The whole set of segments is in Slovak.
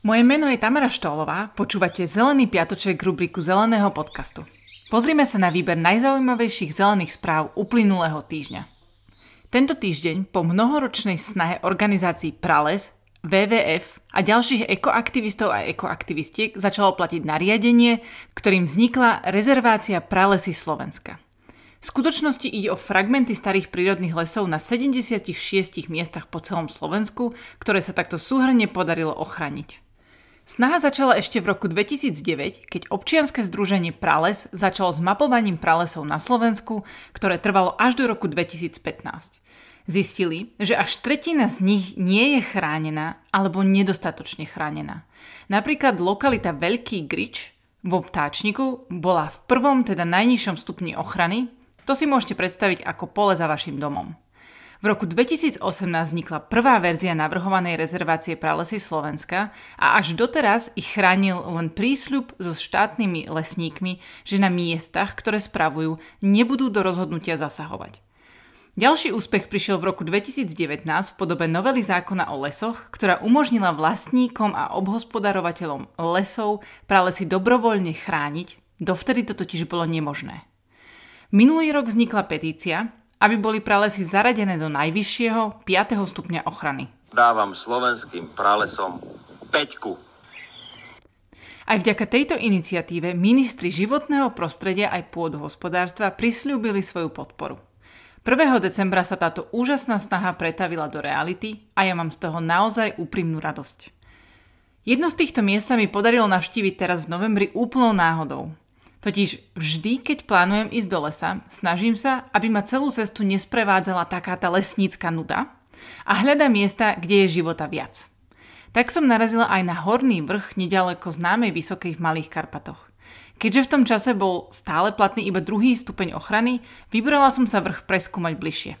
Moje meno je Tamara Štolová, počúvate Zelený piatoček rubriku Zeleného podcastu. Pozrime sa na výber najzaujímavejších zelených správ uplynulého týždňa. Tento týždeň po mnohoročnej snahe organizácií Prales, WWF a ďalších ekoaktivistov a ekoaktivistiek začalo platiť nariadenie, ktorým vznikla rezervácia Pralesy Slovenska. V skutočnosti ide o fragmenty starých prírodných lesov na 76 miestach po celom Slovensku, ktoré sa takto súhrne podarilo ochraniť. Snaha začala ešte v roku 2009, keď občianske združenie Prales začalo s mapovaním pralesov na Slovensku, ktoré trvalo až do roku 2015. Zistili, že až tretina z nich nie je chránená alebo nedostatočne chránená. Napríklad lokalita Veľký Grič vo vtáčniku bola v prvom, teda najnižšom stupni ochrany. To si môžete predstaviť ako pole za vašim domom. V roku 2018 vznikla prvá verzia navrhovanej rezervácie pralesy Slovenska a až doteraz ich chránil len prísľub so štátnymi lesníkmi, že na miestach, ktoré spravujú, nebudú do rozhodnutia zasahovať. Ďalší úspech prišiel v roku 2019 v podobe novely zákona o lesoch, ktorá umožnila vlastníkom a obhospodarovateľom lesov pralesy dobrovoľne chrániť, dovtedy to totiž bolo nemožné. Minulý rok vznikla petícia, aby boli pralesy zaradené do najvyššieho 5. stupňa ochrany. Dávam slovenským pralesom peťku. Aj vďaka tejto iniciatíve ministri životného prostredia aj pôdohospodárstva prislúbili svoju podporu. 1. decembra sa táto úžasná snaha pretavila do reality a ja mám z toho naozaj úprimnú radosť. Jedno z týchto miest sa mi podarilo navštíviť teraz v novembri úplnou náhodou. Totiž vždy, keď plánujem ísť do lesa, snažím sa, aby ma celú cestu nesprevádzala taká tá lesnícka nuda a hľadám miesta, kde je života viac. Tak som narazila aj na horný vrch nedaleko známej Vysokej v Malých Karpatoch. Keďže v tom čase bol stále platný iba druhý stupeň ochrany, vybrala som sa vrch preskúmať bližšie.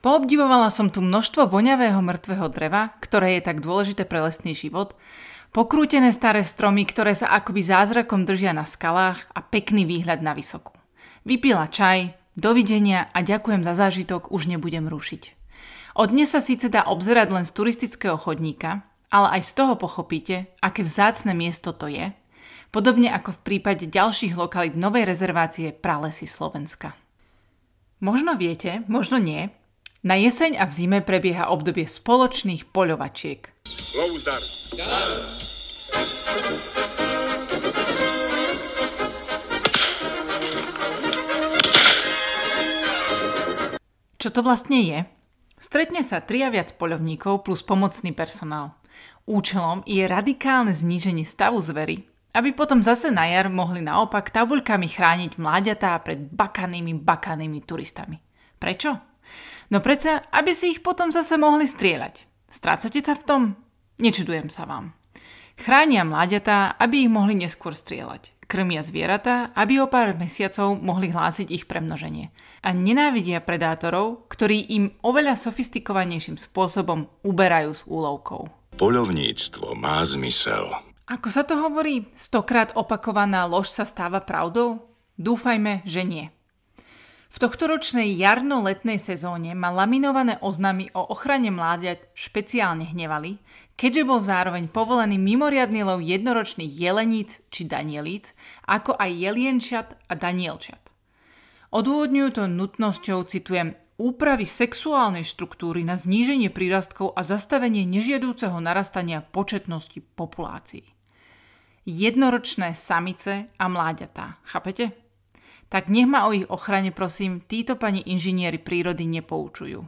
Poobdivovala som tu množstvo voňavého mŕtvého dreva, ktoré je tak dôležité pre lesný život Pokrútené staré stromy, ktoré sa akoby zázrakom držia na skalách a pekný výhľad na vysokú. Vypila čaj, dovidenia a ďakujem za zážitok, už nebudem rušiť. Od dnes sa síce dá obzerať len z turistického chodníka, ale aj z toho pochopíte, aké vzácne miesto to je, podobne ako v prípade ďalších lokalít novej rezervácie Pralesy Slovenska. Možno viete, možno nie, na jeseň a v zime prebieha obdobie spoločných poľovačiek. Čo to vlastne je? Stretne sa tri a viac poľovníkov plus pomocný personál. Účelom je radikálne zníženie stavu zvery, aby potom zase na jar mohli naopak tabuľkami chrániť mláďatá pred bakanými, bakanými turistami. Prečo? No predsa, aby si ich potom zase mohli strieľať. Strácate sa v tom? Nečudujem sa vám. Chránia mláďatá, aby ich mohli neskôr strieľať. Krmia zvieratá, aby o pár mesiacov mohli hlásiť ich premnoženie. A nenávidia predátorov, ktorí im oveľa sofistikovanejším spôsobom uberajú s úlovkou. Poľovníctvo má zmysel. Ako sa to hovorí? Stokrát opakovaná lož sa stáva pravdou? Dúfajme, že nie. V tohtoročnej jarno-letnej sezóne ma laminované oznamy o ochrane mláďat špeciálne hnevali, keďže bol zároveň povolený mimoriadný lov jednoročných jeleníc či danielíc, ako aj jelienčat a danielčat. Odôvodňujú to nutnosťou, citujem, úpravy sexuálnej štruktúry na zníženie prírastkov a zastavenie nežiadúceho narastania početnosti populácií. Jednoročné samice a mláďatá, chápete? Tak nech ma o ich ochrane prosím títo pani inžinieri prírody nepoučujú.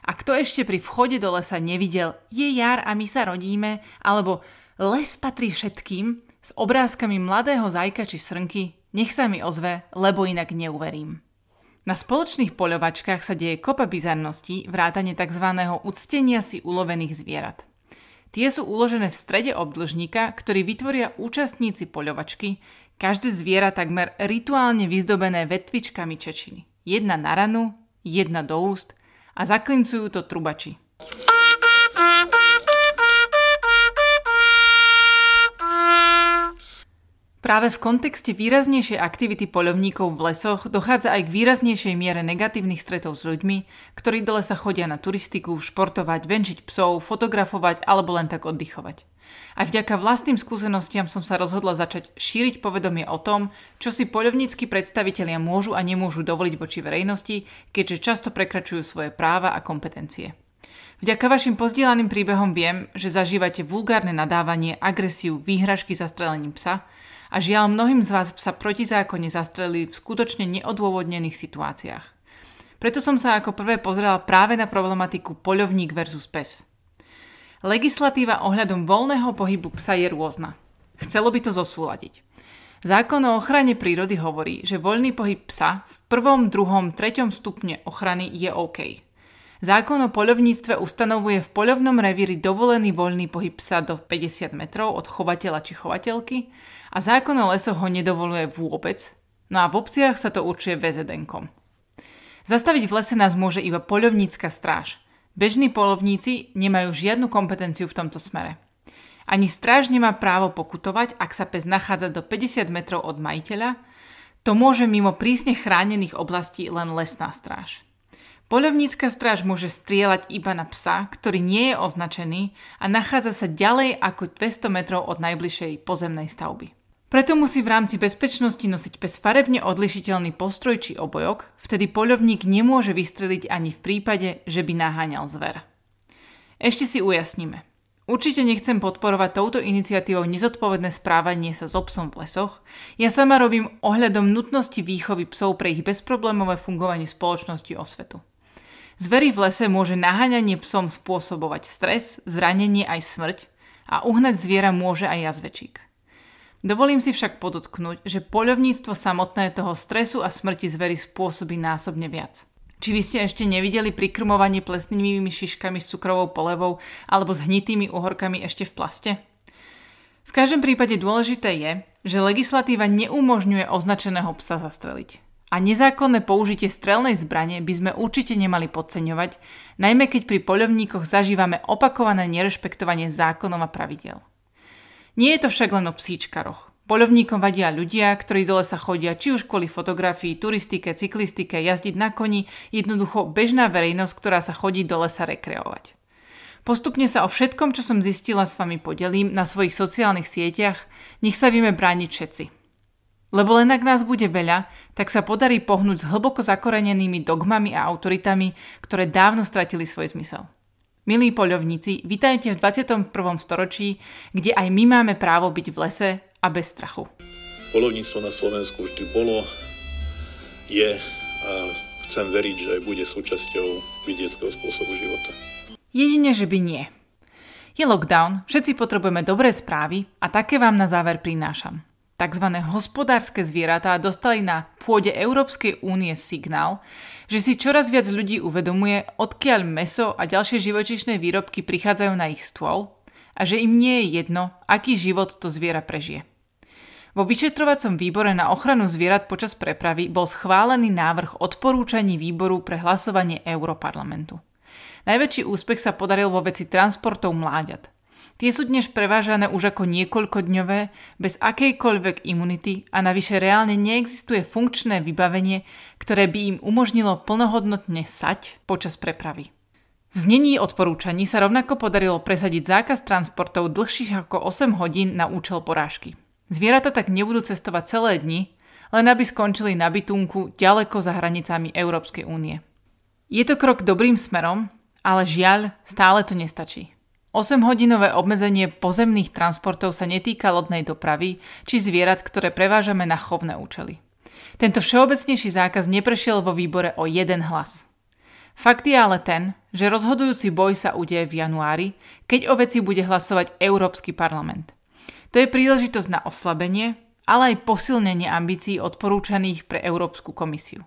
A kto ešte pri vchode do lesa nevidel je jar a my sa rodíme, alebo les patrí všetkým s obrázkami mladého zajka či srnky, nech sa mi ozve, lebo inak neuverím. Na spoločných poľovačkách sa deje kopa bizarností, vrátane tzv. uctenia si ulovených zvierat. Tie sú uložené v strede obdlžníka, ktorý vytvoria účastníci poľovačky, Každé zviera takmer rituálne vyzdobené vetvičkami čečiny. Jedna na ranu, jedna do úst a zaklincujú to trubači. Práve v kontexte výraznejšej aktivity poľovníkov v lesoch dochádza aj k výraznejšej miere negatívnych stretov s ľuďmi, ktorí do lesa chodia na turistiku, športovať, venčiť psov, fotografovať alebo len tak oddychovať. Aj vďaka vlastným skúsenostiam som sa rozhodla začať šíriť povedomie o tom, čo si poľovnícky predstavitelia môžu a nemôžu dovoliť voči verejnosti, keďže často prekračujú svoje práva a kompetencie. Vďaka vašim pozdielaným príbehom viem, že zažívate vulgárne nadávanie, agresiu, výhražky za strelením psa a žiaľ mnohým z vás sa protizákonne zastrelili v skutočne neodôvodnených situáciách. Preto som sa ako prvé pozrela práve na problematiku poľovník versus pes. Legislatíva ohľadom voľného pohybu psa je rôzna. Chcelo by to zosúladiť. Zákon o ochrane prírody hovorí, že voľný pohyb psa v prvom, druhom, treťom stupne ochrany je OK. Zákon o poľovníctve ustanovuje v poľovnom revíri dovolený voľný pohyb psa do 50 metrov od chovateľa či chovateľky a zákon o lesoch ho nedovoluje vôbec, no a v obciach sa to určuje VZN-kom. Zastaviť v lese nás môže iba poľovnícka stráž. Bežní polovníci nemajú žiadnu kompetenciu v tomto smere. Ani stráž nemá právo pokutovať, ak sa pes nachádza do 50 metrov od majiteľa, to môže mimo prísne chránených oblastí len lesná stráž. Poľovnícka stráž môže strieľať iba na psa, ktorý nie je označený a nachádza sa ďalej ako 200 metrov od najbližšej pozemnej stavby. Preto musí v rámci bezpečnosti nosiť pes farebne odlišiteľný postroj či obojok, vtedy poľovník nemôže vystreliť ani v prípade, že by naháňal zver. Ešte si ujasníme. Určite nechcem podporovať touto iniciatívou nezodpovedné správanie sa s obsom v lesoch. Ja sama robím ohľadom nutnosti výchovy psov pre ich bezproblémové fungovanie spoločnosti o svetu. Zvery v lese môže naháňanie psom spôsobovať stres, zranenie aj smrť a uhnať zviera môže aj jazvečík. Dovolím si však podotknúť, že poľovníctvo samotné toho stresu a smrti zvery spôsobí násobne viac. Či vy ste ešte nevideli prikrmovanie plesnivými šiškami s cukrovou polevou alebo s hnitými uhorkami ešte v plaste? V každom prípade dôležité je, že legislatíva neumožňuje označeného psa zastreliť. A nezákonné použitie strelnej zbrane by sme určite nemali podceňovať, najmä keď pri poľovníkoch zažívame opakované nerešpektovanie zákonov a pravidel. Nie je to však len o psíčkaroch. Poľovníkom vadia ľudia, ktorí dole sa chodia či už kvôli fotografii, turistike, cyklistike, jazdiť na koni, jednoducho bežná verejnosť, ktorá sa chodí do lesa rekreovať. Postupne sa o všetkom, čo som zistila s vami podelím na svojich sociálnych sieťach, nech sa vieme brániť všetci – lebo len ak nás bude veľa, tak sa podarí pohnúť s hlboko zakorenenými dogmami a autoritami, ktoré dávno stratili svoj zmysel. Milí poľovníci, vítajte v 21. storočí, kde aj my máme právo byť v lese a bez strachu. Polovníctvo na Slovensku vždy bolo, je a chcem veriť, že bude súčasťou vidieckého spôsobu života. Jedine, že by nie. Je lockdown, všetci potrebujeme dobré správy a také vám na záver prinášam tzv. hospodárske zvieratá dostali na pôde Európskej únie signál, že si čoraz viac ľudí uvedomuje, odkiaľ meso a ďalšie živočišné výrobky prichádzajú na ich stôl a že im nie je jedno, aký život to zviera prežije. Vo vyšetrovacom výbore na ochranu zvierat počas prepravy bol schválený návrh odporúčaní výboru pre hlasovanie Európarlamentu. Najväčší úspech sa podaril vo veci transportov mláďat – Tie sú dnes prevážané už ako niekoľkodňové, bez akejkoľvek imunity a navyše reálne neexistuje funkčné vybavenie, ktoré by im umožnilo plnohodnotne sať počas prepravy. V znení odporúčaní sa rovnako podarilo presadiť zákaz transportov dlhších ako 8 hodín na účel porážky. Zvieratá tak nebudú cestovať celé dni, len aby skončili na bytunku ďaleko za hranicami Európskej únie. Je to krok dobrým smerom, ale žiaľ, stále to nestačí. 8-hodinové obmedzenie pozemných transportov sa netýka lodnej dopravy či zvierat, ktoré prevážame na chovné účely. Tento všeobecnejší zákaz neprešiel vo výbore o jeden hlas. Fakt je ale ten, že rozhodujúci boj sa udeje v januári, keď o veci bude hlasovať Európsky parlament. To je príležitosť na oslabenie, ale aj posilnenie ambícií odporúčaných pre Európsku komisiu.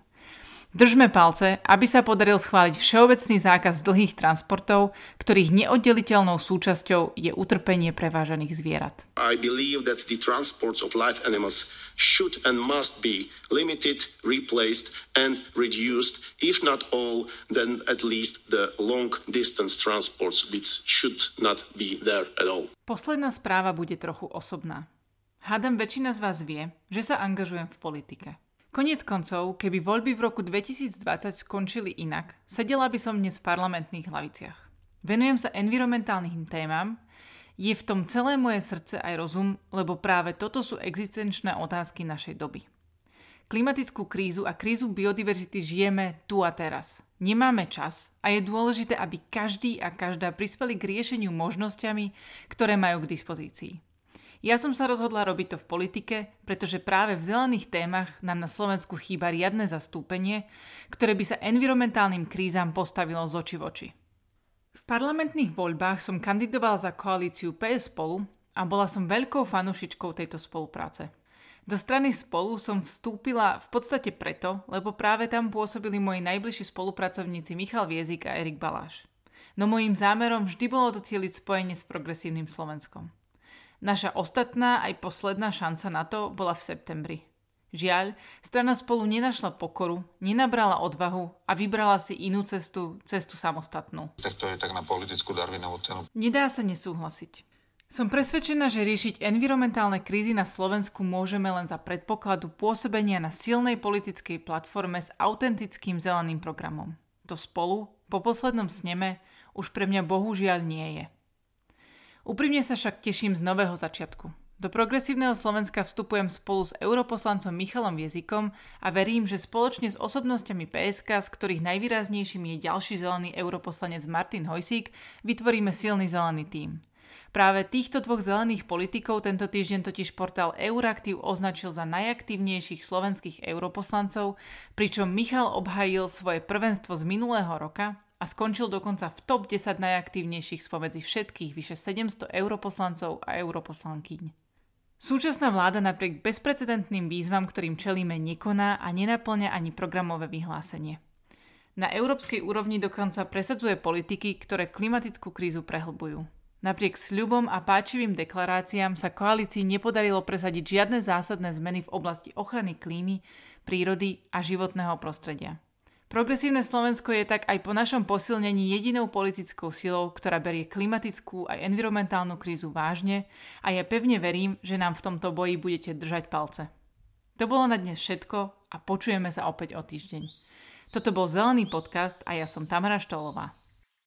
Držme palce, aby sa podaril schváliť všeobecný zákaz dlhých transportov, ktorých neoddeliteľnou súčasťou je utrpenie prevážaných zvierat. I believe that the transports of live animals should and must be limited, replaced and reduced, if not all, then at least the long distance transports which should not be there at all. Posledná správa bude trochu osobná. Hádam väčšina z vás vie, že sa angažujem v politike. Konec koncov, keby voľby v roku 2020 skončili inak, sedela by som dnes v parlamentných hlaviciach. Venujem sa environmentálnym témam, je v tom celé moje srdce aj rozum, lebo práve toto sú existenčné otázky našej doby. Klimatickú krízu a krízu biodiverzity žijeme tu a teraz. Nemáme čas a je dôležité, aby každý a každá prispeli k riešeniu možnosťami, ktoré majú k dispozícii. Ja som sa rozhodla robiť to v politike, pretože práve v zelených témach nám na Slovensku chýba riadne zastúpenie, ktoré by sa environmentálnym krízam postavilo z oči v oči. V parlamentných voľbách som kandidoval za koalíciu PS spolu a bola som veľkou fanušičkou tejto spolupráce. Do strany spolu som vstúpila v podstate preto, lebo práve tam pôsobili moji najbližší spolupracovníci Michal Viezik a Erik Baláš. No mojím zámerom vždy bolo docieliť spojenie s progresívnym Slovenskom. Naša ostatná aj posledná šanca na to bola v septembri. Žiaľ, strana spolu nenašla pokoru, nenabrala odvahu a vybrala si inú cestu, cestu samostatnú. Tak to je tak na politickú Darwinovú cenu. Nedá sa nesúhlasiť. Som presvedčená, že riešiť environmentálne krízy na Slovensku môžeme len za predpokladu pôsobenia na silnej politickej platforme s autentickým zeleným programom. To spolu, po poslednom sneme, už pre mňa bohužiaľ nie je. Úprimne sa však teším z nového začiatku. Do progresívneho Slovenska vstupujem spolu s europoslancom Michalom Jezikom a verím, že spoločne s osobnosťami PSK, z ktorých najvýraznejším je ďalší zelený europoslanec Martin Hojsík, vytvoríme silný zelený tím. Práve týchto dvoch zelených politikov tento týždeň totiž portál Euraktiv označil za najaktívnejších slovenských europoslancov, pričom Michal obhajil svoje prvenstvo z minulého roka a skončil dokonca v top 10 najaktívnejších spomedzi všetkých vyše 700 europoslancov a europoslankyň. Súčasná vláda napriek bezprecedentným výzvam, ktorým čelíme, nekoná a nenaplňa ani programové vyhlásenie. Na európskej úrovni dokonca presadzuje politiky, ktoré klimatickú krízu prehlbujú. Napriek sľubom a páčivým deklaráciám sa koalícii nepodarilo presadiť žiadne zásadné zmeny v oblasti ochrany klímy, prírody a životného prostredia. Progresívne Slovensko je tak aj po našom posilnení jedinou politickou silou, ktorá berie klimatickú aj environmentálnu krízu vážne a ja pevne verím, že nám v tomto boji budete držať palce. To bolo na dnes všetko a počujeme sa opäť o týždeň. Toto bol Zelený podcast a ja som Tamara Štolová.